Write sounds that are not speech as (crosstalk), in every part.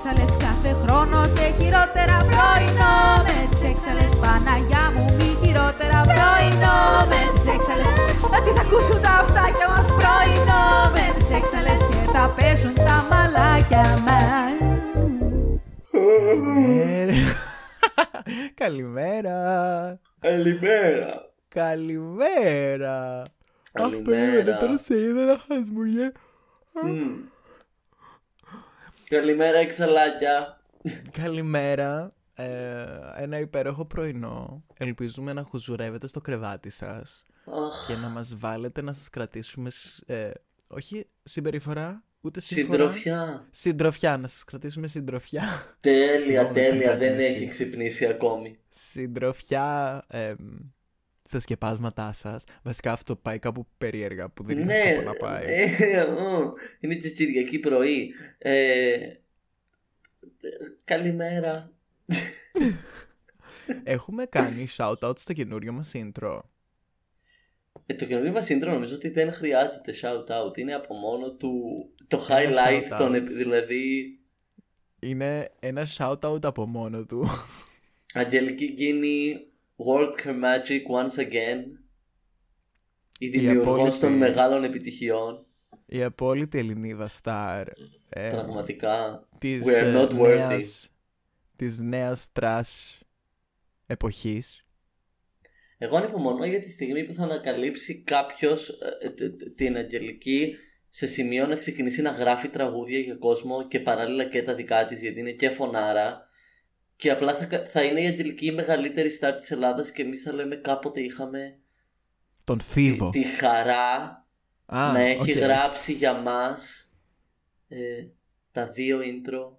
έξαλες κάθε χρόνο και χειρότερα πρωινό Με τις έξαλες Παναγιά μου μη χειρότερα πρωινό Με τις έξαλες τις θα ακούσουν τα αυτάκια μας πρωινό Με τις έξαλες και θα παίζουν τα μαλάκια μας Καλημέρα. Καλημέρα. Καλημέρα. Αχ, Καλημέρα. περίμενε, τώρα σε είδα να χασμουριέ. Μμμ. Καλημέρα, εξαλάκια. Καλημέρα. Ε, ένα υπέροχο πρωινό. Ελπίζουμε να χουζουρεύετε στο κρεβάτι σας Αχ, και να μας βάλετε να σας κρατήσουμε σ- ε, όχι συμπεριφορά, ούτε σύμφωνα. Συντροφιά. Συντροφιά, να σας κρατήσουμε συντροφιά. Τέλεια, Μόνο τέλεια. την Δεν κρατήσει. έχει ξυπνήσει ακόμη. Συντροφιά ε, στα σκεπάσματά σας. Βασικά αυτό πάει κάπου περίεργα που δεν είχα Ναι, σκοπό να πάει. ε, ω, είναι και Κυριακή πρωί. Ε, καλημέρα. (laughs) Έχουμε κάνει shout-out στο καινούριο μας intro. Ε, το καινούργιο μας intro νομίζω ότι δεν χρειάζεται shout out. Είναι από μόνο του το Ένα highlight shout-out. των επ- δηλαδή Είναι ένα shout-out από μόνο του. Αγγελική Γκίνη World Her Magic once again. Η δημιουργός απόλυτη- των μεγάλων επιτυχιών. Η απόλυτη Ελληνίδα σταρ ε, Πραγματικά. της, We are ε, not worthy. νέας, της νέας trash εποχής. Εγώ ανυπομονώ για τη στιγμή που θα ανακαλύψει κάποιος την Αγγελική σε σημείο να ξεκινήσει να γράφει τραγούδια για κόσμο και παράλληλα και τα δικά της γιατί είναι και φωνάρα και απλά θα, κα- θα είναι η Αγγελική η μεγαλύτερη σταρ της Ελλάδας και εμείς θα λέμε κάποτε είχαμε Τον τη, Φίβο. τη χαρά Α, να έχει οκ. γράψει για μας ε, τα δύο intro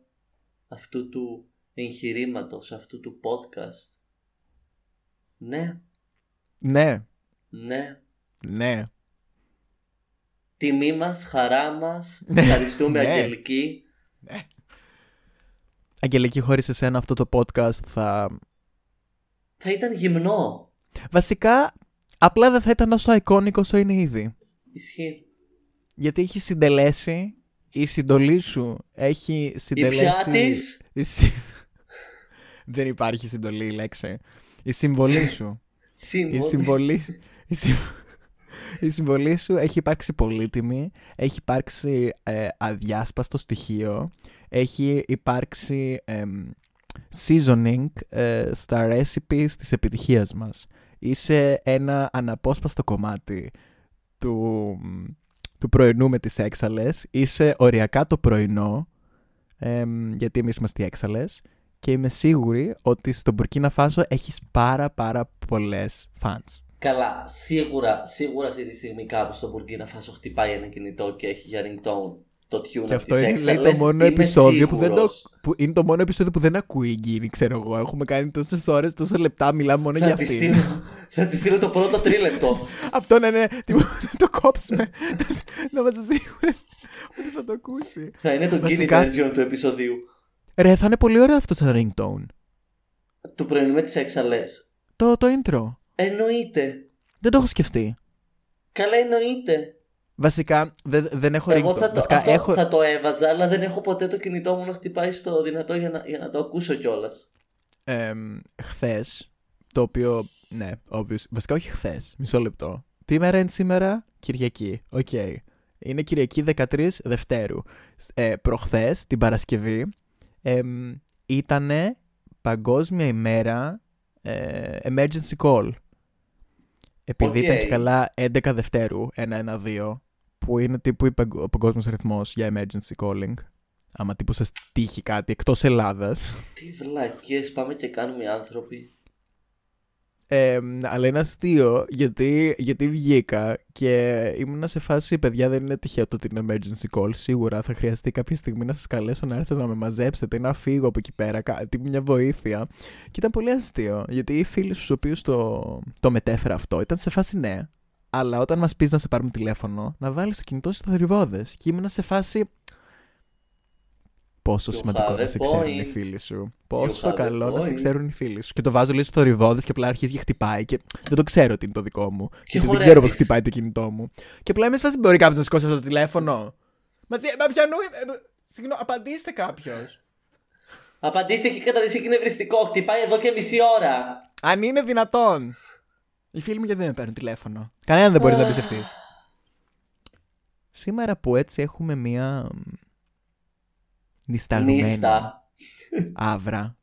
αυτού του εγχειρήματος, αυτού του podcast. Ναι, Ναι, ναι. ναι. Τιμή μας, χαρά μας. Ναι. Ευχαριστούμε Ναι. Αγγελική. Αγγελική χωρίς εσένα αυτό το podcast θα... Θα ήταν γυμνό. Βασικά, απλά δεν θα ήταν όσο iconic όσο είναι ήδη. Ισχύει. Γιατί έχει συντελέσει, η συντολή σου έχει συντελέσει... πια της; η συ- δεν υπάρχει συντολή η λέξη. Η συμβολή σου. Η Σύμβολο. συμβολή, η, συμ- (laughs) η συμβολή σου έχει υπάρξει πολύτιμη, έχει υπάρξει ε, αδιάσπαστο στοιχείο, έχει υπάρξει εμ, seasoning ε, στα recipes της επιτυχίας μας. Είσαι ένα αναπόσπαστο κομμάτι του, του πρωινού με τις έξαλες. Είσαι οριακά το πρωινό, εμ, γιατί εμείς είμαστε οι έξαλες. Και είμαι σίγουρη ότι στο Μπουρκίνα Φάσο έχεις πάρα πάρα πολλές fans. Καλά, σίγουρα, σίγουρα αυτή τη στιγμή κάπου στο Μπουργκίνα Φάσο χτυπάει ένα κινητό και έχει για ringtone το tune Και από αυτό τις είναι λέει, το έξαλες. μόνο Είμαι επεισόδιο που δεν το. σίγουρος. Που είναι το μόνο επεισόδιο που δεν ακούει η Γκίνη, ξέρω εγώ. Έχουμε κάνει τόσες ώρες, τόσα λεπτά, μιλάμε μόνο για Θα τη, αυτήν. στείλω, θα τη στείλω το πρώτο τρίλεπτο. (laughs) Αυτό να είναι. τύπου, να το κόψουμε. (laughs) να είμαστε σίγουρες ότι θα το ακούσει. θα είναι το Guinea Βασικά- version του επεισοδίου. Ρε, θα είναι πολύ ωραίο αυτό σαν ringtone. Του πρωινού με τις έξαλες. Το, το intro. Εννοείται. Δεν το έχω σκεφτεί. Καλά εννοείται. Βασικά δεν, δεν έχω Εγώ ringtone. θα το, Βασικά αυτό έχω. θα το έβαζα, αλλά δεν έχω ποτέ το κινητό μου να χτυπάει στο δυνατό για να, για να το ακούσω κιόλας. Χθες. Το οποίο. Ναι, obvious. Βασικά όχι χθες. Μισό λεπτό. Τι ημέρα είναι σήμερα, Κυριακή. Οκ. Είναι Κυριακή 13 Δευτέρου. Ε, Προχθές, την Παρασκευή, εμ, ήτανε Παγκόσμια ημέρα ε, emergency call. Επειδή Οκ. ήταν και καλά 11 Δευτέρου, 1-1-2, που είναι τύπου η παγκο- ο παγκόσμιος αριθμός για emergency calling. Άμα τύπου σας τύχει κάτι εκτός Ελλάδας. Τι βλακίες πάμε και κάνουμε οι άνθρωποι. Ε, αλλά είναι αστείο γιατί, γιατί βγήκα και ήμουνα σε φάση παιδιά δεν είναι τυχαίο το ότι είναι emergency call. Σίγουρα θα χρειαστεί κάποια στιγμή να σας καλέσω να έρθετε να με μαζέψετε ή να φύγω από εκεί πέρα, κάτι, μια βοήθεια. Και ήταν πολύ αστείο γιατί οι φίλοι στους οποίους το, το μετέφερα αυτό ήταν σε φάση ναι. Αλλά όταν μας πεις να σε πάρουμε τηλέφωνο, να βάλεις το κινητό σου στο θορυβόδε. Και ήμουνα σε φάση. Πόσο You σημαντικό have να a σε ξέρουν οι point. φίλοι σου. Πόσο have a καλό να σε point. ξέρουν οι φίλοι σου. Και το βάζω λίγο στο θορυβόδε και απλά αρχίζει και χτυπάει και δεν το ξέρω ότι είναι το δικό μου. Και γιατί δεν χορεύεις. ξέρω πώς χτυπάει το κινητό μου. Και απλά είμαι σε φάση μπορεί κάποιος να σηκώσει αυτό το τηλέφωνο. Μα, τι- μα πιανού. ε, ε, Συγγνώμη, απαντήστε κάποιος. Απαντήστε, έχει καταδείξει εκνευριστικό. Χτυπάει εδώ και μισή ώρα. Αν είναι δυνατόν. Οι φίλοι μου γιατί δεν με παίρνουν τηλέφωνο. Κανέναν δεν μπορείς να εμπιστευτείς. Σήμερα που έτσι έχουμε μία μ, νησταγμένη Νίστα. άβρα.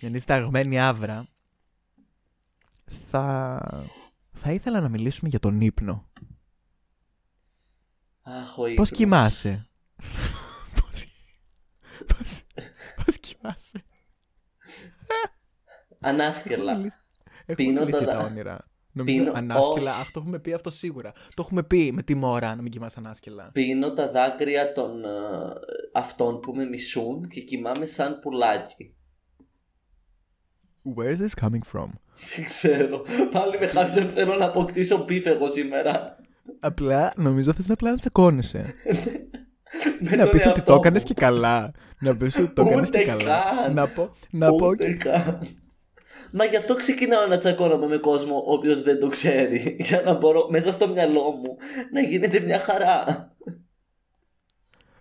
Μια νησταγμένη άβρα. Θα... θα ήθελα να μιλήσουμε για τον ύπνο. Αχ, ο Πώς ύπνος. κοιμάσαι; Πώς... Πώς... Πώς κοιμάσαι; Ανάσκελα. Έχουμε Πίνω μιλήσει τα- τα όνειρα. Νομίζω Πίνω- ανάσκελα. όχι. Αχ, το έχουμε πει αυτό σίγουρα. Το έχουμε πει με τη μόρα να μην κοιμάσαι ανάσκελα. Πίνω τα δάκρυα των ε, αυτών που με μισούν και κοιμάμαι σαν πουλάκι. Where is this coming from? Δεν ξέρω. Πάλι με κάποιον θέλω να αποκτήσω beef εγώ σήμερα. Απλά νομίζω θες απλά να τσακώνεσαι. (laughs) Με να τον πεις ότι εαυτό το μου. έκανες και καλά. Να πεις ότι το έκανες και Ούτε καλά. καν. Να πω, να πω Ούτε καν. Μα γι' αυτό ξεκινάω να τσακώνομαι με κόσμο ο οποίος δεν το ξέρει. (laughs) Για να μπορώ μέσα στο μυαλό μου να γίνεται μια χαρά.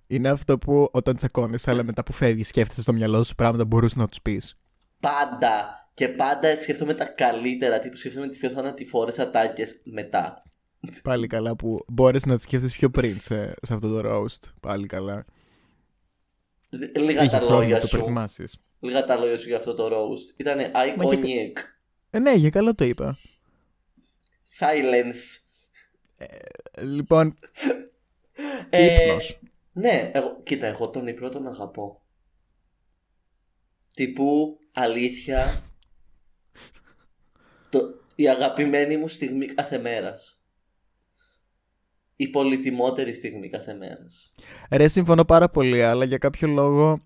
Είναι αυτό που όταν τσακώνεσαι, αλλά μετά που φεύγεις, σκέφτεσαι στο μυαλό σου πράγματα που μπορούσες να τους πεις. Πάντα. Και πάντα σκέφτομαι τα καλύτερα. Τύπου σκέφτομαι τις πιο θανατηφόρες ατάκες μετά. Πάλι καλά που μπόρεσες να τις σκέφτεσαι πιο πριν σε, σε αυτό το roast. Πάλι καλά. Λίγα Είχες τα χρόνο να λόγια το σου. προετοιμάσεις. Λίγα τα λόγια σου για αυτό το roast. Ήτανε Μα και- iconic. Ε, ναι, για καλό το είπα. Silence. Ε, Λοιπόν, Ε, ύπνος. Ναι, εγώ, κοίτα, εγώ τον ύπνο τον αγαπώ. Τύπου αλήθεια. Το, η αγαπημένη μου στιγμή κάθε μέρας. Η πολυτιμότερη στιγμή κάθε μέρας. Ρε, συμφωνώ πάρα πολύ, αλλά για κάποιο λόγο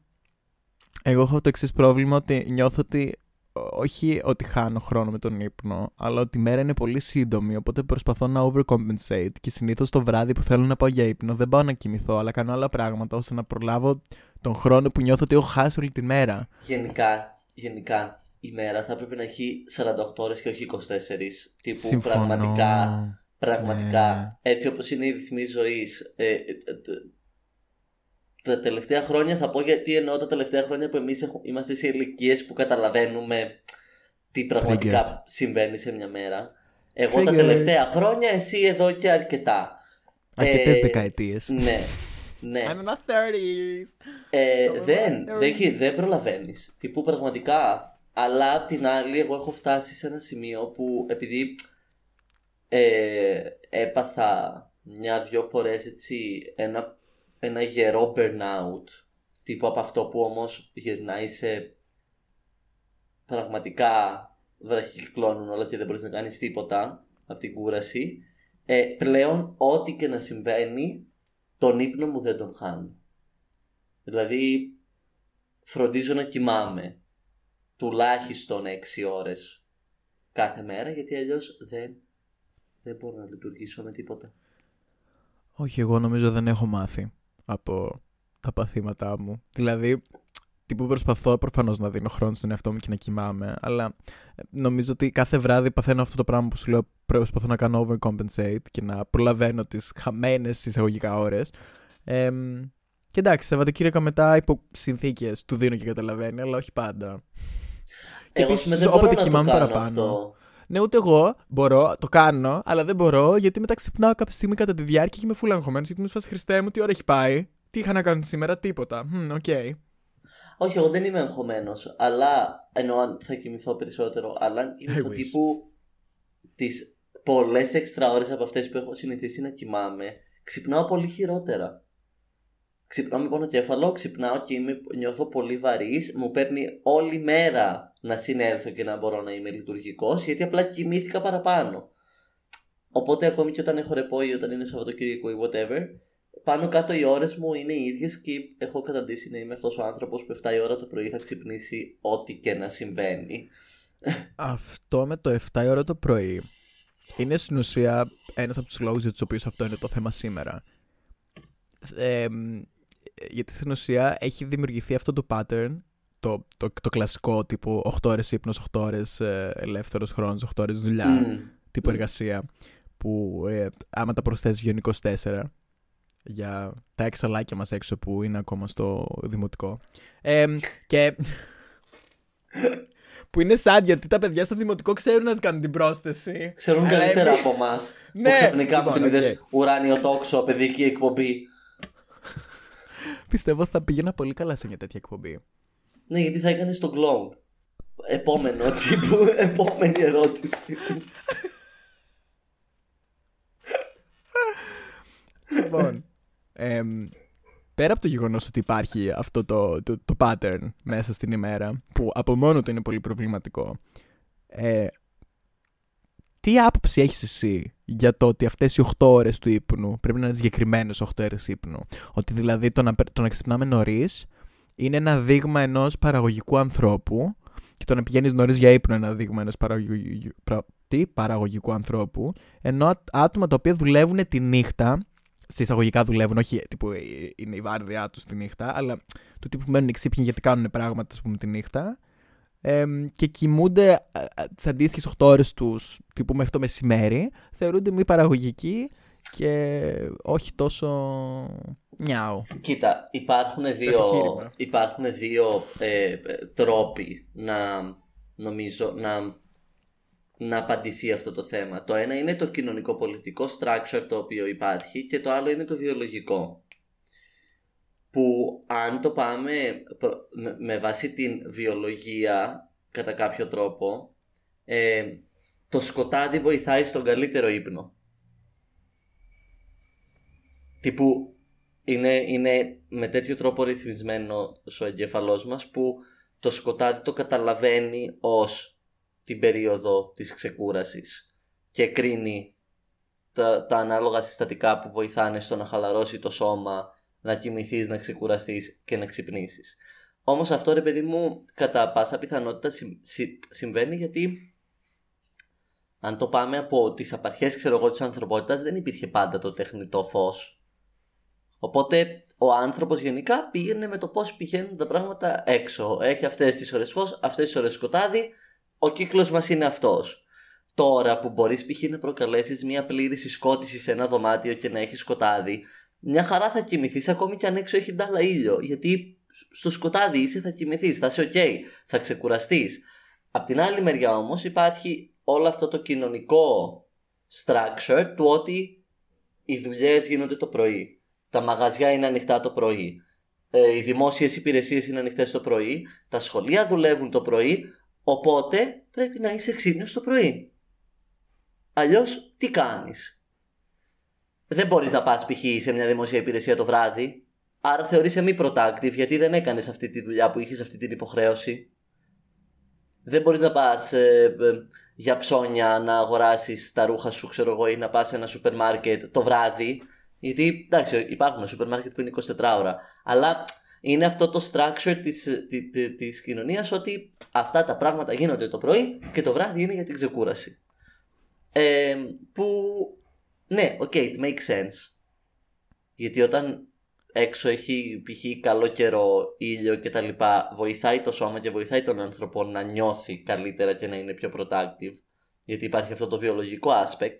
εγώ έχω το εξής πρόβλημα ότι νιώθω ότι ό- όχι ότι χάνω χρόνο με τον ύπνο, αλλά ότι η μέρα είναι πολύ σύντομη, οπότε προσπαθώ να overcompensate και συνήθως το βράδυ που θέλω να πάω για ύπνο δεν πάω να κοιμηθώ, αλλά κάνω άλλα πράγματα ώστε να προλάβω τον χρόνο που νιώθω ότι έχω χάσει όλη τη μέρα. Γενικά, γενικά, η μέρα θα πρέπει να έχει 48 ώρες και όχι 24. Τύπου Συμφωνώ. πραγματικά, πραγματικά, Ναι. έτσι όπως είναι οι ρυθμοί ζωής. Ε, ε, ε, τε- τα τελευταία χρόνια θα πω γιατί εννοώ τα τελευταία χρόνια που εμείς έχουμε- είμαστε σε ηλικίες που καταλαβαίνουμε τι πραγματικά συμβαίνει σε μια μέρα. Εγώ τα Triggered. τελευταία χρόνια, εσύ εδώ και αρκετά. Αρκετές Ε, δεκαετίες. Ναι, ναι. I'm in my 30s. Ε, Oh, δεν, sorry. δεν, γι- δεν προλαβαίνεις. Τύπου πραγματικά. Αλλά απ' την άλλη, εγώ έχω φτάσει σε ένα σημείο που επειδή ε, έπαθα μια-δυο φορές έτσι ένα, ένα γερό burnout τύπου από αυτό που όμως γυρνάει σε πραγματικά βραχυκλώνουν όλα και δεν μπορείς να κάνεις τίποτα από την κούραση ε, πλέον ό,τι και να συμβαίνει τον ύπνο μου δεν τον χάνω Δηλαδή φροντίζω να κοιμάμαι τουλάχιστον 6 ώρες κάθε μέρα γιατί αλλιώς δεν, δεν μπορώ να λειτουργήσω με τίποτα. Όχι, εγώ νομίζω δεν έχω μάθει από τα παθήματά μου. Δηλαδή, τύπου προσπαθώ προφανώς να δίνω χρόνο στον εαυτό μου και να κοιμάμαι, αλλά ε, νομίζω ότι κάθε βράδυ παθαίνω αυτό το πράγμα που σου λέω. Προσπαθώ να κάνω overcompensate και να προλαβαίνω τις χαμένες εισαγωγικά ώρες. Ε, και εντάξει, Σαββατοκύριακο μετά υπό συνθήκες του δίνω και καταλαβαίνει, αλλά όχι πάντα. Και Εγώ επίσης, με δεν μπορώ όποτε να το κοιμάμαι κάνω παραπάνω. αυτό. Ναι, ούτε εγώ μπορώ, το κάνω, αλλά δεν μπορώ γιατί μετά ξυπνάω κάποια στιγμή κατά τη διάρκεια και είμαι φούλα αγχωμένος γιατί είμαι σε φάση Χριστέ μου, τι ώρα έχει πάει, τι είχα να κάνω σήμερα, τίποτα. Μμ, οκ. Όχι, εγώ δεν είμαι εγχωμένο, αλλά εννοώ αν θα κοιμηθώ περισσότερο, αλλά αν κοιμηθώ wish. τύπου τις πολλές έξτρα ώρες από αυτές που έχω συνηθίσει να κοιμάμαι, ξυπνάω πολύ χειρότερα. Ξυπνάω με πονοκέφαλο, ξυπνάω και είμαι, νιώθω πολύ βαρύς. Μου παίρνει όλη μέρα να συνέλθω και να μπορώ να είμαι λειτουργικός, γιατί απλά κοιμήθηκα παραπάνω. Οπότε ακόμη και όταν έχω ρεπό ή όταν είναι Σαββατοκύριακο ή whatever, πάνω κάτω οι ώρες μου είναι οι ίδιες και έχω καταντήσει να είμαι αυτός ο άνθρωπος που 7 η ώρα το πρωί θα ξυπνήσει ό,τι και να συμβαίνει. Αυτό με το 7 η ώρα το πρωί είναι στην ουσία ένας από τους λόγους για τους οποίους αυτό είναι το θέμα σήμερα. Ε, μ, γιατί στην ουσία έχει δημιουργηθεί αυτό το pattern, το, το, το κλασικό τύπου 8 ώρες ύπνος, 8 ώρες ε, ελεύθερος χρόνος, 8 ώρες δουλειά. Μμ. τύπου Μμ. εργασία που ε, άμα τα προσθέσεις βγαίνει 24 για τα μυξαλάκια μας έξω που είναι ακόμα στο δημοτικό. Ε, και... (laughs) που είναι σαν γιατί τα παιδιά στο δημοτικό ξέρουν να κάνουν την πρόσθεση. Ξέρουν Αλλά καλύτερα εμείς- από εμάς. Ναι. Που ξαφνικά Λοιπόν, μου την είδε οκ. ουράνιο τόξο, παιδική εκπομπή. Πιστεύω θα πήγαινα πολύ καλά σε μια τέτοια εκπομπή. Ναι, γιατί θα έκανε τον κλόουν. Επόμενο τύπου, (laughs) επόμενη ερώτηση. λοιπόν, εμ, πέρα από το γεγονός ότι υπάρχει αυτό το, το, το pattern μέσα στην ημέρα, που από μόνο του είναι πολύ προβληματικό, ε, τι άποψη έχεις εσύ για το ότι αυτές οι 8 ώρες του ύπνου πρέπει να είναι συγκεκριμένες 8 ώρες ύπνου; Ότι δηλαδή το να, πε- το να ξυπνάμε νωρίς είναι ένα δείγμα ενός παραγωγικού ανθρώπου και το να πηγαίνεις νωρίς για ύπνο είναι ένα δείγμα ενός παραγωγικού, πρα- τι, παραγωγικού ανθρώπου ενώ ά- άτομα τα οποία δουλεύουν τη νύχτα σε εισαγωγικά δουλεύουν, όχι τύπου ε, είναι η βάρδιά τους τη νύχτα, αλλά του τύπου που μένουν ξύπνοι γιατί κάνουν πράγματα, ας πούμε, τη νύχτα. εμ, και κοιμούνται τις αντίστοιχες 8 ώρες τους τύπου μέχρι το μεσημέρι, θεωρούνται μη παραγωγικοί και όχι τόσο νιάου. Κοίτα, υπάρχουν δύο, επιχείρημα. υπάρχουν δύο ε, ε, τρόποι να νομίζω να, να απαντηθεί αυτό το θέμα. Το ένα είναι το κοινωνικό-πολιτικό structure το οποίο υπάρχει και το άλλο είναι το βιολογικό. Που αν το πάμε προ- με, με βάση την βιολογία κατά κάποιο τρόπο ε, το σκοτάδι βοηθάει στον καλύτερο ύπνο. Τύπου είναι, είναι με τέτοιο τρόπο ρυθμισμένο ο εγκέφαλός μας που το σκοτάδι το καταλαβαίνει ως την περίοδο της ξεκούρασης και κρίνει τα, τα ανάλογα συστατικά που βοηθάνε στο να χαλαρώσει το σώμα, να κοιμηθείς, να ξεκουραστείς και να ξυπνήσεις. Όμως αυτό ρε παιδί μου κατά πάσα πιθανότητα συμ- συ- συμβαίνει γιατί αν το πάμε από τις απαρχές ξέρω εγώ της ανθρωπότητας δεν υπήρχε πάντα το τεχνητό φως. Οπότε ο άνθρωπος γενικά πήγαινε με το πώς πηγαίνουν τα πράγματα έξω. Έχει αυτές τις ώρες φως, αυτές τις ώρες σκοτάδι, ο κύκλος μας είναι αυτός. Τώρα που μπορείς π.χ. να προκαλέσεις μια πλήρη συσκότηση σε ένα δωμάτιο και να έχεις σκοτάδι, μια χαρά θα κοιμηθείς ακόμη και αν έξω έχει ντάλα ήλιο. Γιατί στο σκοτάδι είσαι, θα κοιμηθείς, θα είσαι οκ, θα ξεκουραστείς. Απ' την άλλη μεριά όμως υπάρχει όλο αυτό το κοινωνικό structure του ότι οι δουλειές γίνονται το πρωί. Τα μαγαζιά είναι ανοιχτά το πρωί. Ε, οι δημόσιες υπηρεσίες είναι ανοιχτές το πρωί. Τα σχολεία δουλεύουν το πρωί. Οπότε πρέπει να είσαι ξύπνιος το πρωί. Αλλιώς τι κάνεις; Δεν μπορείς να πας π.χ. σε μια δημόσια υπηρεσία το βράδυ. Άρα θεωρείσαι μη productive γιατί δεν έκανες αυτή τη δουλειά που είχες αυτή την υποχρέωση. Δεν μπορείς να πας ε, ε, για ψώνια να αγοράσεις τα ρούχα σου ξέρω εγώ ή να πας σε ένα σούπερ μάρκετ το βράδυ γιατί εντάξει υπάρχουν σούπερ μάρκετ που είναι 24 ώρα αλλά είναι αυτό το structure της, της, της, της κοινωνίας ότι αυτά τα πράγματα γίνονται το πρωί και το βράδυ είναι για την ξεκούραση. Ε, που ναι, ok, it makes sense. Γιατί όταν έξω έχει π.χ. καλό καιρό, ήλιο και τα λοιπά, βοηθάει το σώμα και βοηθάει τον άνθρωπο να νιώθει καλύτερα και να είναι πιο productive. Γιατί υπάρχει αυτό το βιολογικό aspect.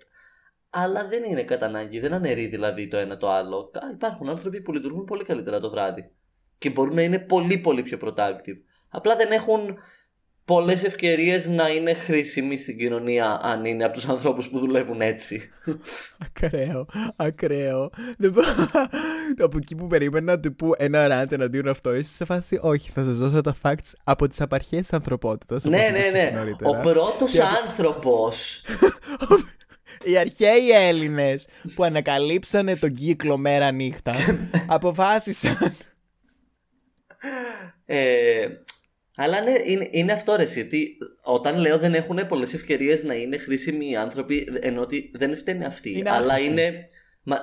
Αλλά δεν είναι κατά ανάγκη, δεν αναιρεί δηλαδή το ένα το άλλο. Κα- Υπάρχουν άνθρωποι που λειτουργούν πολύ καλύτερα το βράδυ. Και μπορούν να είναι πολύ πολύ πιο productive. Απλά δεν έχουν πολλές ευκαιρίες να είναι χρήσιμοι στην κοινωνία αν είναι από τους ανθρώπους που δουλεύουν έτσι. Ακραίο, ακραίο. Δεν μπορώ- από εκεί που περίμενα τύπου ένα ραντ εναντίον αυτό, είσαι σε φάση όχι, θα σας δώσω τα facts από τις απαρχές της ανθρωπότητας. όπως ναι, είπες ναι, και εσύ ναι. νωρίτερα. Ο πρώτος Και από- άνθρωπος (laughs) Οι αρχαίοι Έλληνες που ανακαλύψανε τον κύκλο μέρα-νύχτα αποφάσισαν. Ε, αλλά ναι, είναι, είναι αυτό ρε εσύ, ότι όταν λέω δεν έχουν πολλές ευκαιρίες να είναι χρήσιμοι οι άνθρωποι, ενώ ότι δεν φταίνε αυτοί. Είναι αλλά άχρηστοι. είναι... Μα...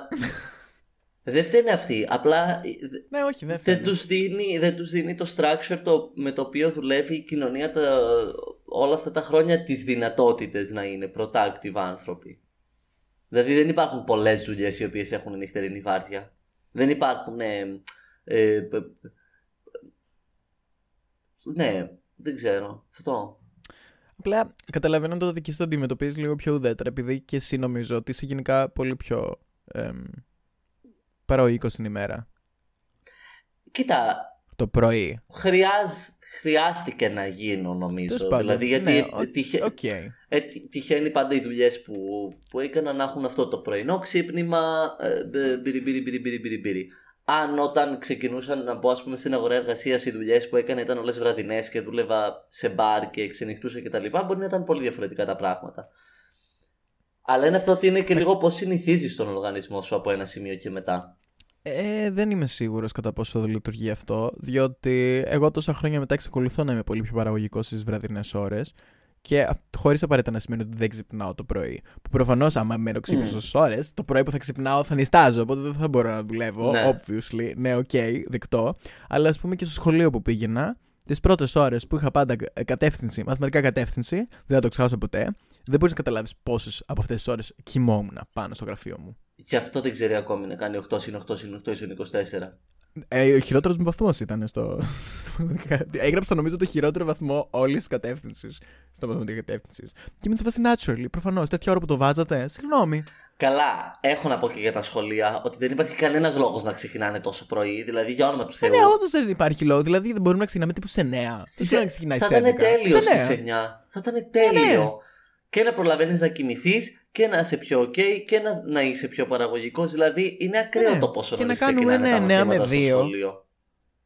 δεν φταίνε αυτοί, απλά ναι, όχι, δεν δεν θέλω. τους, δίνει, δεν τους δίνει το structure το, με το οποίο δουλεύει η κοινωνία τα, όλα αυτά τα χρόνια τις δυνατότητες να είναι productive άνθρωποι. Δηλαδή δεν υπάρχουν πολλές δουλειές οι οποίες έχουν νυχτερινή βάρδια. Δεν υπάρχουν... Ε, ε, π- π- ναι, δεν ξέρω. Αυτό. Απλά καταλαβαίνω το ότι και εσύ το αντιμετωπίζεις λίγο πιο ουδέτερα, επειδή και εσύ νομίζω ότι είσαι γενικά πολύ πιο εμ, παραγωγικό στην ημέρα. Κοίτα, Το πρωί. χρειάζ, χρειάστηκε να γίνω νομίζω. Τέλος πάντων, δηλαδή γιατί ναι, ε, ο- τυχε- οκ. ε, τι- τυχαίνει πάντα οι δουλειές που, που έκανα να έχουν αυτό το πρωινό ξύπνημα. Ε, μπε- μπυρι, μπυρι, μπυρι, μπυρι, μπυρι, μπυρι. Αν όταν ξεκινούσαν να μπω ας πούμε στην αγορά εργασίας οι δουλειές που έκανα ήταν όλες βραδινές και δούλευα σε μπαρ και ξενυχτούσα κτλ. Μπορεί να ήταν πολύ διαφορετικά τα πράγματα. Αλλά είναι αυτό ότι είναι και λίγο πώς συνηθίζεις τον οργανισμό σου από ένα σημείο και μετά. Ε, δεν είμαι σίγουρος κατά πόσο λειτουργεί αυτό, διότι εγώ τόσα χρόνια μετά εξακολουθώ να είμαι πολύ πιο παραγωγικός στις βραδινές ώρες και χωρίς απαραίτητα να σημαίνει ότι δεν ξυπνάω το πρωί. Που προφανώς, άμα μένω ξύπνιο Μμ. μμ. ώρες, το πρωί που θα ξυπνάω θα νυστάζω, οπότε δεν θα μπορώ να δουλεύω. Ναι. Obviously, ναι, οκ, δεκτό. Αλλά ας πούμε και στο σχολείο που πήγαινα, τις πρώτες ώρες που είχα πάντα ε, κατεύθυνση, μαθηματικά κατεύθυνσης, δεν θα το ξεχάσω ποτέ, δεν μπορείς να καταλάβεις πόσες από αυτές τις ώρες κοιμόμουν πάνω στο γραφείο μου. Γι' αυτό δεν ξέρει ακόμη να κάνει 8 συν 8 συν 8 συν 24. Ε, ο χειρότερος μου βαθμός ήταν στο. Έγραψα νομίζω το χειρότερο βαθμό όλης τη κατεύθυνσης. Στα μαθηματικά κατεύθυνσης. Και ήμουν σε φάση naturally. Προφανώς, τέτοια ώρα που το βάζατε. Συγγνώμη. Καλά, έχω να πω και για τα σχολεία ότι δεν υπάρχει κανένας λόγος να ξεκινάνε τόσο πρωί. Δηλαδή, για όνομα του Ε, Θεού. ναι, όντως δεν υπάρχει λόγος. Δηλαδή δεν μπορούμε να ξεκινάμε τύπου σε 9. Δεν Στις- μπορεί να ξεκινάει θα σε ήταν 11. τέλειος Σε στις 9. 9. Θα ήταν τέλειο. Ναι. Και να προλαβαίνεις να κοιμηθείς και να είσαι πιο ok και να, να είσαι πιο παραγωγικός. Δηλαδή, είναι ακραίο Ναι. το πόσο Και νωρίς να κάνουμε ξεκινάνε τα ένα 9 με μαθήματα στο 2. σχολείο.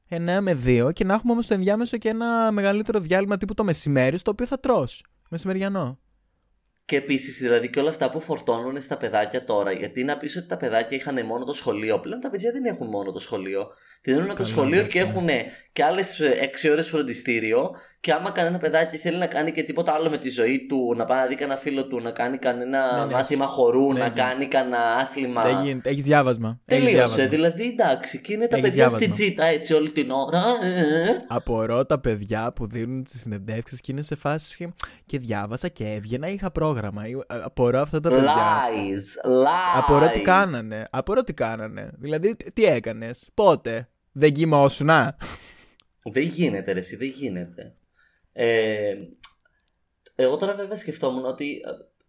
9 με 2 και να έχουμε όμως στο ενδιάμεσο και ένα μεγαλύτερο διάλειμμα τύπου το μεσημέρι, στο οποίο θα τρώ. Μεσημεριανό. Και επίσης, δηλαδή, και όλα αυτά που φορτώνουν στα παιδάκια τώρα. Γιατί να πεις ότι τα παιδάκια είχαν μόνο το σχολείο. Πλέον τα παιδιά δεν έχουν μόνο το σχολείο. Δίνουν το Καλά, σχολείο εντάξει, και ναι. έχουν και άλλες 6 ώρες φροντιστήριο. Και άμα κανένα παιδάκι θέλει να κάνει και τίποτα άλλο με τη ζωή του, να πάει να δει κανένα φίλο του, να κάνει κανένα Ναι, ναι, μάθημα χορού, Ναι, να έχει. κάνει κανένα άθλημα. Δεν γίνεται. Έχεις διάβασμα. Έχεις Τελείωσε. διάβασμα. Δηλαδή, εντάξει, και είναι τα Έχεις παιδιά στην διάβασμα. τσίτα έτσι όλη την ώρα. Ε, ε, ε. Απορώ τα παιδιά που δίνουν τις συνεντεύξεις και είναι σε φάση και διάβασα και έβγαινα, είχα πρόγραμμα. Ή- ε, Απορώ αυτά τα παιδιά. Lies, lies. Απορώ τι κάνανε. Απορώ τι κάνανε. Δηλαδή, τι- τι έκανες, πότε. Δεν κοιμόσουνα. Δεν γίνεται, ρε, εσύ, δεν γίνεται. Ε, εγώ τώρα βέβαια σκεφτόμουν ότι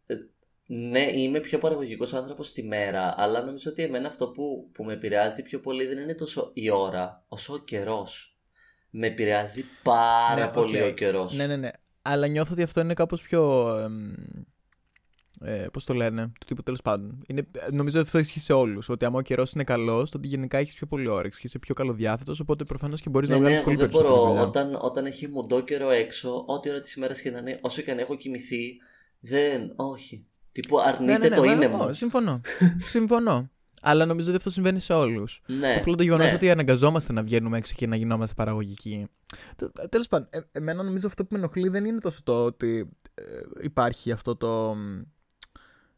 ε, ε, ναι, είμαι πιο παραγωγικός άνθρωπος τη μέρα, αλλά νομίζω ότι εμένα αυτό που, που με επηρεάζει πιο πολύ δεν είναι τόσο η ώρα, όσο ο καιρός. Με επηρεάζει πάρα Ναι, πολύ οκ. ο καιρός. Ναι, ναι, ναι. Αλλά νιώθω ότι αυτό είναι κάπως πιο. εμ, Ε, Πώς το λένε, του τύπου τέλος πάντων. Είναι, νομίζω ότι αυτό ισχύει σε όλους. Ότι άμα ο καιρός είναι καλός, τότε γενικά έχεις πιο πολύ όρεξη και είσαι πιο καλοδιάθετος. Οπότε προφανώς και μπορείς Ναι, να ναι, βγάλεις εγώ πολύ δεν περισσότερο. μπορώ. δουλειά. Όταν, όταν έχει μουντό καιρό έξω, ό,τι ώρα της ημέρας και να είναι, όσο και αν έχω κοιμηθεί, δεν. Όχι. Τύπου αρνείται Ναι, ναι, το ναι, είναι μα- μου. ω, Συμφωνώ. συμφωνώ. Αλλά νομίζω ότι αυτό συμβαίνει σε όλους. Ναι. Απλά το γεγονός ναι. ότι αναγκαζόμαστε να βγαίνουμε έξω και να γινόμαστε παραγωγικοί. Τέλος πάντων, ε, εμένα νομίζω αυτό που με ενοχλεί δεν είναι τόσο το ότι ε, υπάρχει αυτό το.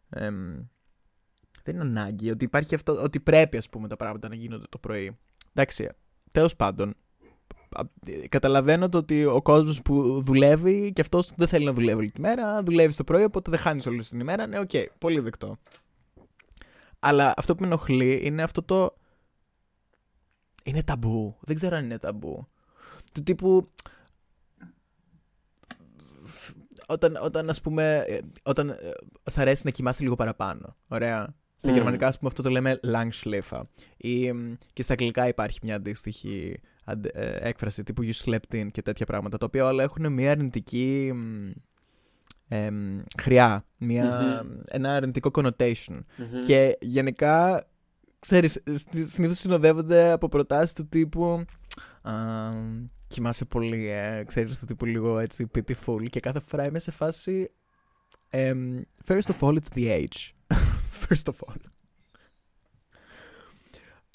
Εμ, δεν είναι ανάγκη, ότι υπάρχει αυτό, ότι πρέπει ας πούμε τα πράγματα να γίνονται το πρωί. Εντάξει, τέλος πάντων, α- ε, καταλαβαίνω το ότι ο κόσμος που δουλεύει και αυτός δεν θέλει να δουλεύει όλη τη μέρα, δουλεύει το πρωί, οπότε δεν χάνεις όλη την ημέρα, ναι, οκ, πολύ δεκτό. Αλλά αυτό που με ενοχλεί είναι αυτό το... Είναι ταμπού. Δεν ξέρω αν είναι ταμπού. Του τύπου... Όταν, όταν ας πούμε, ε, όταν ε, σ' αρέσει να κοιμάσαι λίγο παραπάνω. Ωραία. Στα Μμμ. γερμανικά, ας πούμε, αυτό το λέμε Langschläfer. Ή μ, και στα αγγλικά υπάρχει μια αντίστοιχη αντε- ε, έκφραση τύπου you slept in και τέτοια πράγματα, τα οποία όλα έχουν μια αρνητική μ, εμ, χρειά, μια, ένα αρνητικό connotation. Μμμ. Και γενικά, ξέρεις, συνήθως συνοδεύονται από προτάσεις του τύπου «Α, κοιμάσαι πολύ, ε, ξέρεις, του τύπου λίγο έτσι pitiful και κάθε φορά είμαι σε φάση εμ, first of all, it's the age. (laughs) first of all.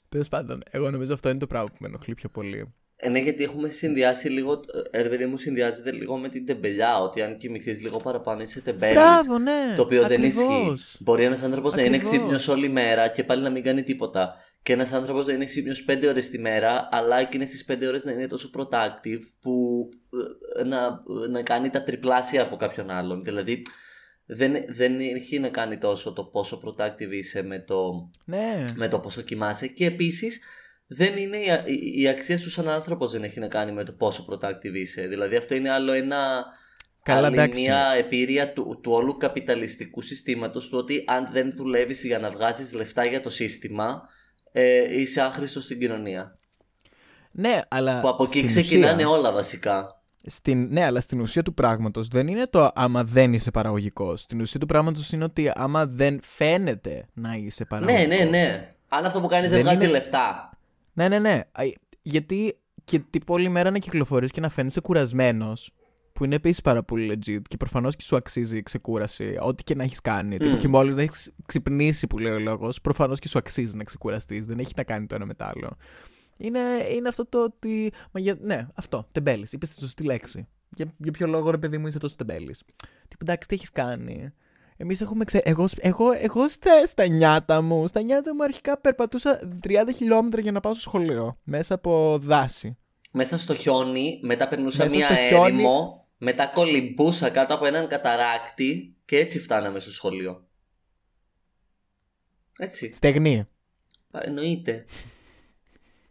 Τέλος πάντων, εγώ νομίζω αυτό είναι το πράγμα που με ενοχλεί πιο πολύ. Ε, ναι, γιατί έχουμε συνδυάσει λίγο. Ε, ρε παιδί μου, συνδυάζεται λίγο με την τεμπελιά. Ότι αν κοιμηθείς λίγο παραπάνω είσαι τεμπέλης. Μπράβο, ναι! Το οποίο δεν ακριβώς. ισχύει. Μπορεί ένας άνθρωπος να είναι Ακριβώς. ξύπνιος όλη μέρα και πάλι να μην κάνει τίποτα. Και ένας άνθρωπος να είναι ξύπνιος 5 ώρες τη μέρα, αλλά εκείνε τι 5 ώρες να είναι τόσο productive που ε, να, να κάνει τα τριπλάσια από κάποιον άλλον. Δηλαδή δεν, δεν έχει να κάνει τόσο το πόσο productive είσαι με το, Ναι. με το πόσο κοιμάσαι. Και επίσης δεν είναι η, α- η, η αξία σου σαν άνθρωπος δεν έχει να κάνει με το πόσο productive είσαι. Δηλαδή αυτό είναι άλλο ένα. Καλά, άλλη εντάξει. μια επίρρεια του, του όλου καπιταλιστικού συστήματος του ότι αν δεν δουλεύεις για να βγάζεις λεφτά για το σύστημα ε, είσαι άχρηστος στην κοινωνία. Ναι, αλλά. Που από εκεί στην ξεκινάνε ουσία- όλα βασικά. Στην, ναι, αλλά στην ουσία του πράγματος δεν είναι το άμα δεν είσαι παραγωγικός. Στην ουσία του πράγματος είναι ότι άμα δεν φαίνεται να είσαι παραγωγικό. Ναι, ναι, ναι. Αν αυτό που κάνεις δεν Δεν βγάζει είναι- λεφτά. Ναι, ναι, ναι. Α, Γιατί και την όλη μέρα να κυκλοφορείς και να φαίνεσαι κουρασμένος. Που είναι επίσης πάρα πολύ legit και προφανώς και σου αξίζει η ξεκούραση, ό,τι και να έχεις κάνει. Τύπου και μόλις να έχεις ξυπνήσει, που λέει ο λόγος, προφανώς και σου αξίζει να ξεκουραστείς. Δεν έχει να κάνει το ένα με το άλλο. Είναι, είναι αυτό το ότι. Μα για, ναι, αυτό. Τεμπέλης. Είπες τη σωστή λέξη. Για, για ποιο λόγο, ρε παιδί μου, είσαι τόσο τεμπέλης. Τι εντάξει, τι έχεις κάνει. Εμείς έχουμε ξε... Εγώ, εγώ, εγώ στα, στα νιάτα μου, στα νιάτα μου αρχικά περπατούσα 30 χιλιόμετρα για να πάω στο σχολείο. Μέσα από δάση. Μέσα στο χιόνι, μετά περνούσα Μέσα μία στο χιόνι. έρημο, μετά κολυμπούσα κάτω από έναν καταράκτη και έτσι φτάναμε στο σχολείο. Έτσι. Στεγνή. Α, Εννοείται.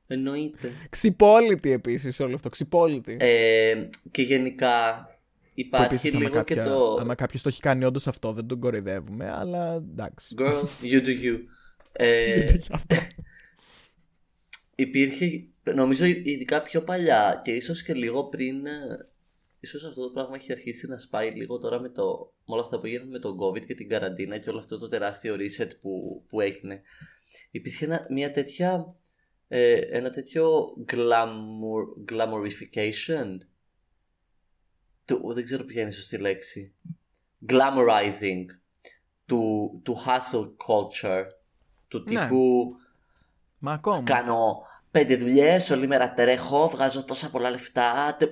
Εννοείται. Ξυπόλυτη επίσης όλο αυτό. Ξυπόλυτη. Ε, και γενικά Που υπάρχει επίσης, άμα λίγο κάποια- και το. Άμα κάποιος το έχει κάνει όντως αυτό, δεν τον κοροϊδεύουμε, αλλά εντάξει. Girl, you do you. Ε, (laughs) αυτό. υπήρχε, νομίζω ειδικά πιο παλιά και ίσως και λίγο πριν, ε, ίσως αυτό το πράγμα έχει αρχίσει να σπάει λίγο τώρα με, το, με όλα αυτά που έγιναν με τον COVID και την καραντίνα και όλο αυτό το τεράστιο reset που, που έγινε. Υπήρχε ένα, μια τέτοια, ε, ένα τέτοιο glamour, glamourification, του, δεν ξέρω ποια είναι η σωστή λέξη, glamorizing του, του hustle culture, του Ναι. τύπου Μα ακόμα. κάνω πέντε δουλειές, όλη μέρα τρέχω, βγάζω τόσα πολλά λεφτά. Τε...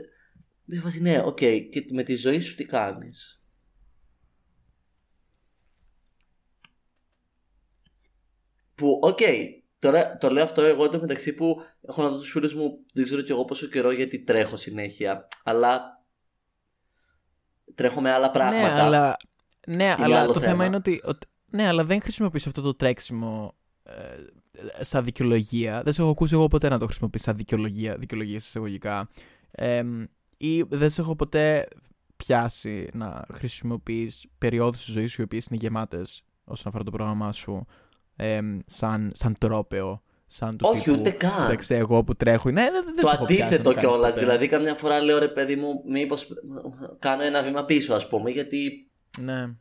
Με φάση, ναι, οκ, και με τη ζωή σου τι κάνεις; Που, οκ, τώρα το λέω αυτό εγώ εντωμεταξύ που έχω να δω τους φίλους μου, δεν ξέρω κι εγώ πόσο καιρό γιατί τρέχω συνέχεια. Αλλά τρέχω με άλλα πράγματα. Ναι, αλλά, ναι, αλλά άλλο το θέμα. θέμα. είναι ότι, ότι- Ναι, αλλά δεν χρησιμοποιείς αυτό το τρέξιμο ε, σαν δικαιολογία. Δεν σε έχω ακούσει εγώ ποτέ να το χρησιμοποιείς σαν δικαιολογία, δικαιολογία εισαγωγικά. Ε, ή δεν σε έχω ποτέ πιάσει να χρησιμοποιείς περιόδους της ζωής σου οι οποίες είναι γεμάτες όσον αφορά το πρόγραμμά σου ε, σαν, σαν τρόπεο. Σαν του Όχι, τύπου, ούτε καν. Κοίταξε, εγώ που τρέχω. Ναι, δεν, δεν το σε έχω πιάσει να αντίθετο κάνεις κιόλας. ποτέ. Δηλαδή, καμιά φορά λέω ρε παιδί μου, μήπως κάνω ένα βήμα πίσω, ας πούμε, γιατί Ναι.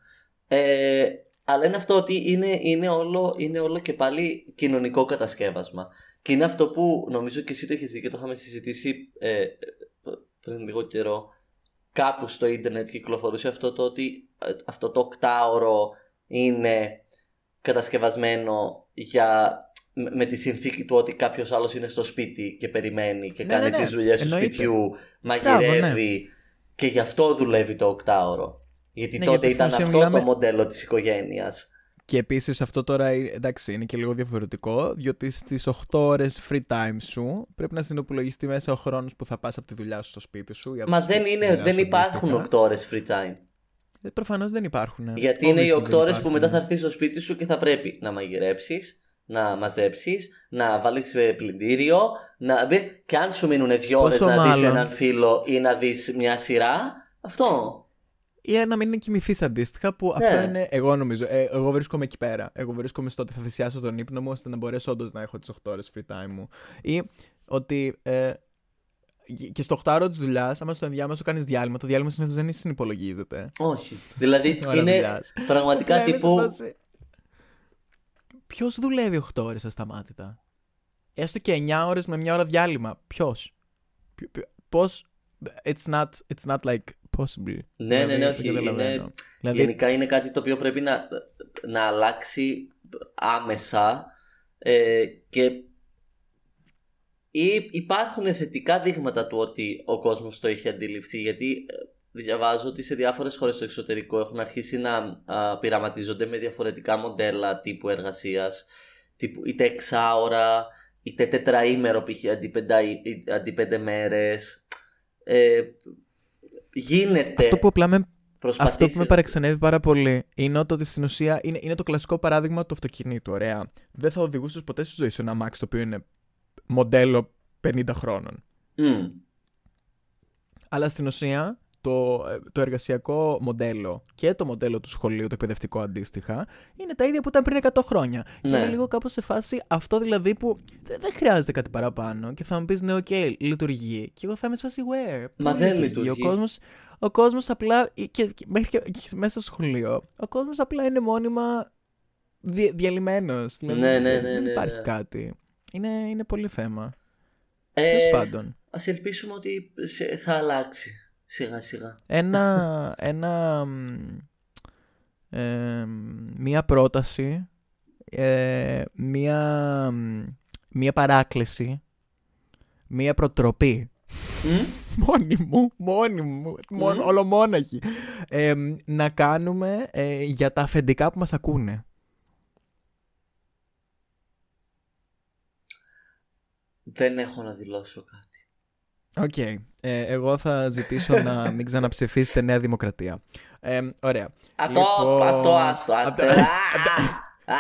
Ε, αλλά είναι αυτό ότι είναι, είναι, όλο, είναι όλο και πάλι κοινωνικό κατασκεύασμα. Και είναι αυτό που νομίζω και εσύ το έχεις δει και το είχαμε συζητήσει ε, πριν λίγο καιρό. Κάπου στο ίντερνετ κυκλοφορούσε αυτό το ότι ε, αυτό το οκτάωρο είναι κατασκευασμένο για, με, με τη συνθήκη του ότι κάποιος άλλος είναι στο σπίτι και περιμένει και Ναι, κάνει ναι, ναι. τις δουλειές του Εννοείται. σπιτιού, Μπράβο, μαγειρεύει και γι' αυτό δουλεύει το οκτάωρο. Γιατί Ναι, τότε γιατί στην ήταν ουσία αυτό μιλάμε- το μοντέλο της οικογένειας. Και επίσης αυτό τώρα ε, εντάξει είναι και λίγο διαφορετικό διότι στις 8 ώρες free time σου πρέπει να συνοπολογιστεί μέσα ο χρόνος που θα πας από τη δουλειά σου στο σπίτι σου. ή από Μα το σπίτι δεν, στη είναι, δουλειά δεν σου υπάρχουν αντίστοιχα. 8 ώρες free time. Ε, προφανώς δεν υπάρχουν. Γιατί είναι οι Obviously 8 δεν ώρες που υπάρχουν. μετά θα έρθεις στο σπίτι σου και θα πρέπει να μαγειρέψεις, να μαζέψεις, να βάλεις ε, πλυντήριο, να... μπει- και αν σου μείνουν 2 ώρες Πόσο να δεις μάλλον; έναν φίλο ή να δεις μια σειρά, αυτό. Ή να μην κοιμηθείς αντίστοιχα που Ναι. αυτό είναι. Εγώ νομίζω. Ε, εγώ βρίσκομαι εκεί πέρα. Εγώ βρίσκομαι στο ότι θα θυσιάσω τον ύπνο μου ώστε να μπορέσω όντως να έχω τις 8 ώρες free time μου. Ή ότι. Ε, και στο 8 ώρα της δουλειάς, άμα στο ενδιάμεσο κάνεις διάλειμμα, το διάλειμμα συνήθως δεν συνυπολογίζεται. Όχι. δηλαδή Ώρα είναι δουλειάς. πραγματικά Ναι, είμαι σε τύπου... φάση- Ποιος δουλεύει 8 ώρες ασταμάτητα; Έστω και 9 ώρες με μια ώρα διάλειμμα. Ποιο. Πώς. It's not, it's not like possible. Ναι, ναι, ναι, Δηλαδή, όχι, δεν καταλαβαίνω. είναι- Δηλαδή, Γενικά είναι κάτι το οποίο πρέπει να, να αλλάξει άμεσα ε, και ή υπάρχουν θετικά δείγματα του ότι ο κόσμος το έχει αντιληφθεί γιατί ε, διαβάζω ότι σε διάφορες χώρες στο εξωτερικό έχουν αρχίσει να α, πειραματίζονται με διαφορετικά μοντέλα τύπου εργασίας τύπου είτε εξάωρα είτε τετραήμερο π.χ. αντί, πενταή- αντί πέντε μέρες ε, γίνεται αυτό που απλά με Αυτό που προσπαθήσει με να- παρεξενεύει πάρα πολύ είναι ότι στην ουσία είναι, είναι το κλασικό παράδειγμα του αυτοκινήτου. Ωραία. Δεν θα οδηγούσες ποτέ στη ζωή σου ένα αμάξι το οποίο είναι μοντέλο 50 χρόνων. Μμ. Αλλά στην ουσία το, ε, το εργασιακό μοντέλο και το μοντέλο του σχολείου, το εκπαιδευτικό αντίστοιχα, είναι τα ίδια που ήταν πριν 100 χρόνια. Και Ναι. είναι λίγο κάπως σε φάση αυτό δηλαδή που δεν, δεν χρειάζεται κάτι παραπάνω και θα μου πεις ναι, οκ, λειτουργεί. Και εγώ θα είμαι σε φάση where; Μα Πού δεν Ο λειτουργεί. κόσμος, ο κόσμος απλά, και, και, μέχρι και, και μέσα στο σχολείο, ο κόσμος απλά είναι μόνιμα δι, διαλυμένος. Δηλαδή, Ναι, ναι, δεν- ναι, δεν ναι, υπάρχει ναι. κάτι. Είναι, είναι πολύ θέμα. Ε, Τέλος πάντων. Ας ελπίσουμε ότι σε- θα αλλάξει σιγά σιγά. ένα, ένα, μ, ε, μία πρόταση, ε, μία, μ, μία παράκληση, μία προτροπή. Μμ; Μόνη μου, μόνη μου, μόνο, Μμ. ολομόναχη. Ε, να κάνουμε ε, για τα αφεντικά που μας ακούνε. Δεν έχω να δηλώσω κάτι. Οκ. Ε, εγώ θα ζητήσω να (laughs) μην ξαναψηφίσετε Νέα Δημοκρατία. Ε, ωραία. Αυτό, Λοιπόν, αυτό άστο. απ' άστο. τα- Α, α,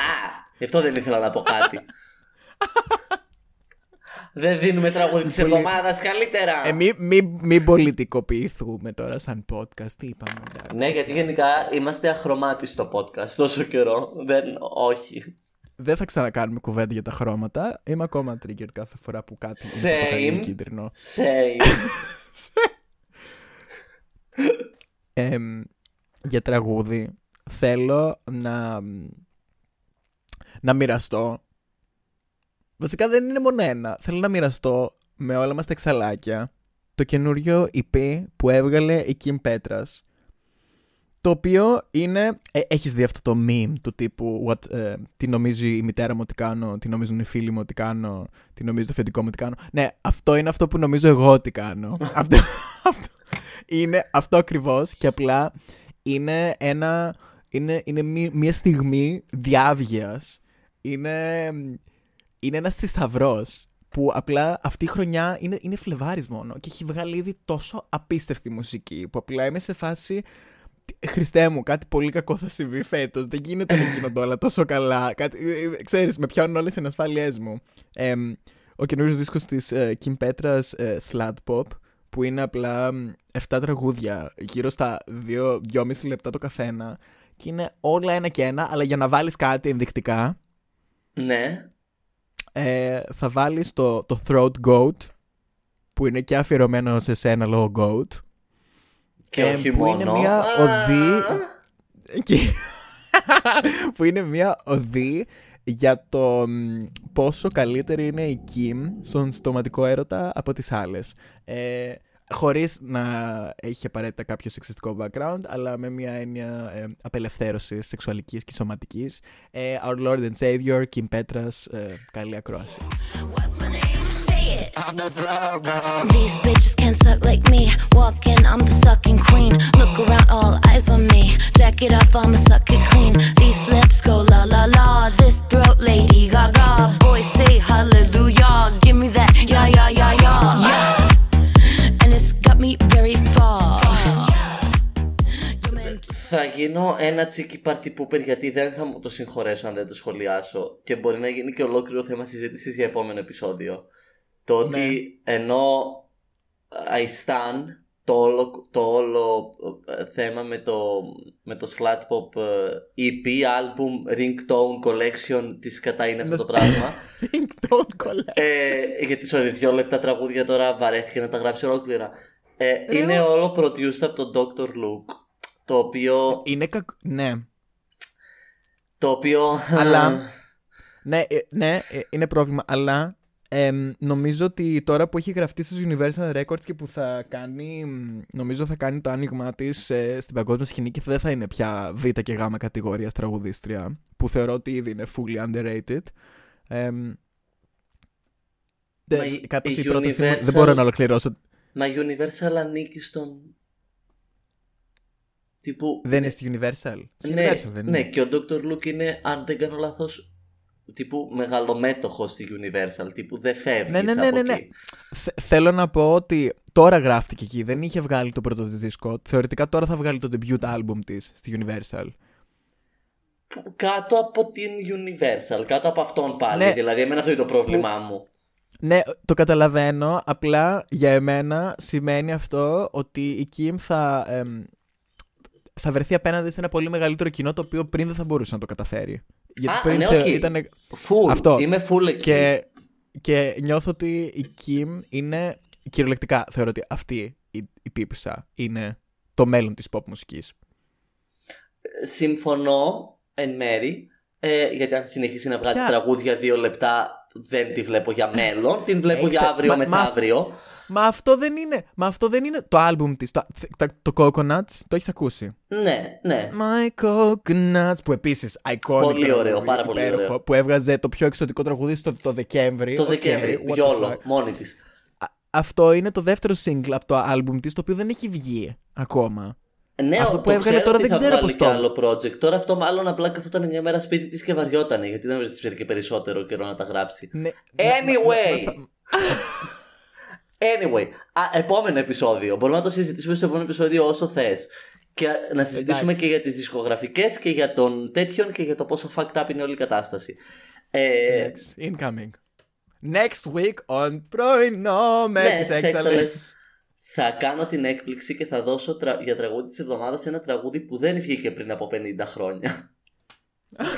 Γι' αυτό δεν ήθελα να πω κάτι. (laughs) δεν δίνουμε τραγούδι της Πολύ- εβδομάδας καλύτερα. Ε, μην μη, μη πολιτικοποιηθούμε τώρα σαν podcast. Τι είπαμε, εντάξει. Ναι, γιατί γενικά είμαστε αχρωμάτοι στο podcast τόσο καιρό. Δεν, όχι. Δεν θα ξανακάνουμε κουβέντα για τα χρώματα. Είμαι ακόμα triggered κάθε φορά που κάτι είναι Same. πορτοκαλί ή κίτρινο. Same. (laughs) Εμ, για τραγούδι θέλω να, να μοιραστώ. Βασικά δεν είναι μόνο ένα. Θέλω να μοιραστώ με όλα μας τα εξαλάκια το καινούριο EP που έβγαλε η Kim Petras. Το οποίο είναι... Ε, έχεις δει αυτό το meme του τύπου what, ε, τι νομίζει η μητέρα μου ότι κάνω, τι νομίζουν οι φίλοι μου ότι κάνω, τι νομίζει το αφεντικό μου ότι κάνω. Ναι, αυτό είναι αυτό που νομίζω εγώ ότι κάνω. (laughs) αυτό, αυτό, είναι αυτό ακριβώς και απλά είναι ένα... Είναι, είναι μη- μια στιγμή διάβγειας. Είναι, είναι ένας θησαυρός που απλά αυτή η χρονιά είναι, είναι Φλεβάρης μόνο και έχει βγάλει ήδη τόσο απίστευτη μουσική που απλά είμαι σε φάση Χριστέ μου, κάτι πολύ κακό θα συμβεί φέτος. Δεν γίνεται να γίνονται όλα τόσο καλά. Κάτι, ε, ε, ξέρεις, με πιάνουν όλες οι ανασφάλειές μου. Εμ, ο καινούριος δίσκος της ε, Kim Petras, ε, Slut Pop, που είναι απλά μ, 7 τραγούδια, γύρω στα 2-2,5 λεπτά το καθένα. Και είναι όλα ένα και ένα, αλλά για να βάλεις κάτι ενδεικτικά, ναι. ε, θα βάλεις το, το Throat Goat, που είναι και αφιερωμένο σε σένα λόγω Goat. Και Ε, όχι που μόνο. είναι μια Α, οδή και- (laughs) που είναι μια οδή για το μ, πόσο καλύτερη είναι η Kim στον στοματικό έρωτα από τις άλλες. Ε, χωρίς να έχει απαραίτητα κάποιο σεξιστικό background, αλλά με μια έννοια ε, απελευθέρωσης σεξουαλικής και σωματικής. Ε, Our Lord and Savior, Kim Petras, ε, καλή ακρόαση. It. I'm the throat These bitches can't suck like me. Walking, I'm the sucking queen. Look around, all eyes on me. Jack it off, I'ma suck it clean. These lips go la la la. This throat, Lady Gaga. Boys say hallelujah. Give me that, yeah, yeah, yeah, yeah. Yeah. And it's got me very far. Your man Θα γίνω ένα τσίκι party pooper γιατί δεν θα μου το συγχωρέσω αν δεν το σχολιάσω και μπορεί να γίνει και ολόκληρο θέμα συζήτησης για επόμενο επεισόδιο. Το ότι ενώ I stand το όλο, το όλο ε, θέμα με το, με το Slut Pop ε, EP, album, ringtone, collection της κατά είναι αυτό το πράγμα. (laughs) Don't collect. Ε, γιατί sorry, δύο λεπτά τραγούδια τώρα βαρέθηκε να τα γράψει ολόκληρα. Ε, είναι όλο produced από τον Dr. Luke. Το οποίο. Είναι κακ... Ναι. Το οποίο. Αλλά- Ναι, ε, ναι, ε, είναι πρόβλημα. Αλλά εμ, νομίζω ότι τώρα που έχει γραφτεί στους Universal Records και που θα κάνει, μ, νομίζω θα κάνει το άνοιγμά της στην παγκόσμια σκηνή και δεν θα είναι πια β και γ κατηγορίας τραγουδίστρια, που θεωρώ ότι ήδη είναι fully underrated. Εμ, δε- Μα η- κάπως η η πρόταση μου- Universal- δεν μπορώ να ολοκληρώσω. Μα Universal ανήκει στον. Τύπου. Δεν είναι στη Universal. Στη ναι, Universal δεν ναι, είναι. και ο Dr. Luke είναι, αν δεν κάνω λάθος, τύπου μεγαλομέτωχος στη Universal. Τύπου δεν φεύγεις. Ναι, ναι, ναι, ναι, ναι. Θε- θέλω να πω ότι τώρα γράφτηκε εκεί. Δεν είχε βγάλει το πρώτο της δίσκο. Θεωρητικά τώρα θα βγάλει το debut album της στη Universal. Κάτω από την Universal, κάτω από αυτόν πάλι. Ναι. Δηλαδή, εμένα αυτό είναι το πρόβλημά μου. Ναι, το καταλαβαίνω. Απλά για εμένα σημαίνει αυτό ότι η Kim θα, εμ, θα βρεθεί απέναντι σε ένα πολύ μεγαλύτερο κοινό το οποίο πριν δεν θα μπορούσε να το καταφέρει. Γιατί Α, πριν ναι, θε- όχι. ήταν. Full. Αυτό. Είμαι full εκεί. Και, και νιώθω ότι η Kim είναι. Κυριολεκτικά θεωρώ ότι αυτή η, η τύπησα είναι το μέλλον της pop μουσικής. Συμφωνώ εν μέρη. Ε, γιατί αν συνεχίσει να βγάζει Ποια; τραγούδια δύο λεπτά, δεν τη βλέπω για μέλλον. Την βλέπω Έξε- για αύριο μα- μα- μεθαύριο. Μα αυτό δεν είναι. Μα αυτό δεν είναι το άλμπουμ της. Το, το, το Coconuts, το έχεις ακούσει. Ναι, ναι. My Coconuts, που επίσης iconic Πολύ τραγούδι, ωραίο, πάρα πολύ υπέροχο, ωραίο. Που έβγαζε το πιο εξωτικό τραγούδι στο το Δεκέμβρη. Το Οκ, Δεκέμβρη. what the YOLO, fuck. μόνη της. Α- Αυτό είναι το δεύτερο single από το άλμπουμ της, το οποίο δεν έχει βγει ακόμα. Ναι, Αυτό το που έβγαλε ξέρω τώρα ότι δεν θα ξέρω βγάλει πώς και το- άλλο project. Τώρα αυτό μάλλον απλά καθόταν μια μέρα σπίτι τη και βαριότανε. Γιατί δεν νομίζω ότι της πήρε και περισσότερο καιρό να τα γράψει. Ναι, Anyway. Μα- μα- Anyway, α, επόμενο επεισόδιο. Μπορούμε να το συζητήσουμε στο επόμενο επεισόδιο όσο θες. Και να συζητήσουμε Εντάξει. και για τις δισκογραφικές και για τον τέτοιον και για το πόσο fucked up είναι όλη η κατάσταση. Ε, Εντάξει, Incoming. Next week on πρωινό με ναι, τις Sex έξαλες. Alice. Θα κάνω την έκπληξη και θα δώσω τρα- για τραγούδι της εβδομάδας ένα τραγούδι που δεν βγήκε πριν από 50 χρόνια. (laughs)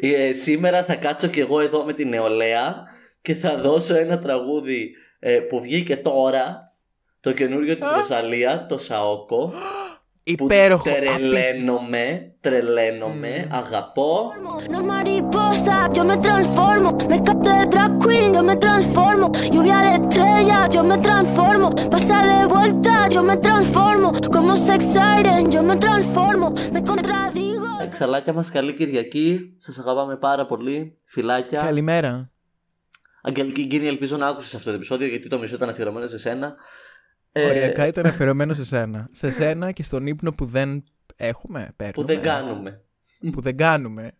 Ε, σήμερα θα κάτσω κι εγώ εδώ με την νεολαία και θα δώσω ένα τραγούδι ε, που βγήκε τώρα, το καινούριο της Ρωσαλία, το Σαόκο, (gasps) που Υπέροχο. απίστευτο. τρελαίνομαι, τρελαίνομαι, αγαπώ. No mariposa, yo me transformo. Me capto de drag queen, yo me transformo. Lluvia de estrellas, yo me transformo. Pasa de vuelta, yo me transformo. Como sex siren, yo me transformo. Me contradigo. Ε, Ξαλάκια μας καλή Κυριακή, σας αγαπάμε πάρα πολύ, φιλάκια. Καλημέρα. Αγγελική Γκίνη, ελπίζω να άκουσες αυτό το επεισόδιο γιατί το μισό ήταν αφιερωμένο σε σένα. Ε, Οριακά ήταν αφιερωμένο σε σένα. Σε σένα και στον ύπνο που δεν έχουμε, παίρνουμε. που δεν κάνουμε. Που δεν κάνουμε.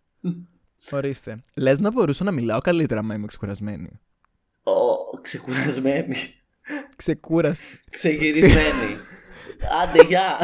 Ορίστε. Λες να μπορούσα να μιλάω καλύτερα μα είμαι ξεκουρασμένη. Ο, ξεκουρασμένοι. Ξεκούραστη. Ξεγυρισμένοι. Άντε, γεια.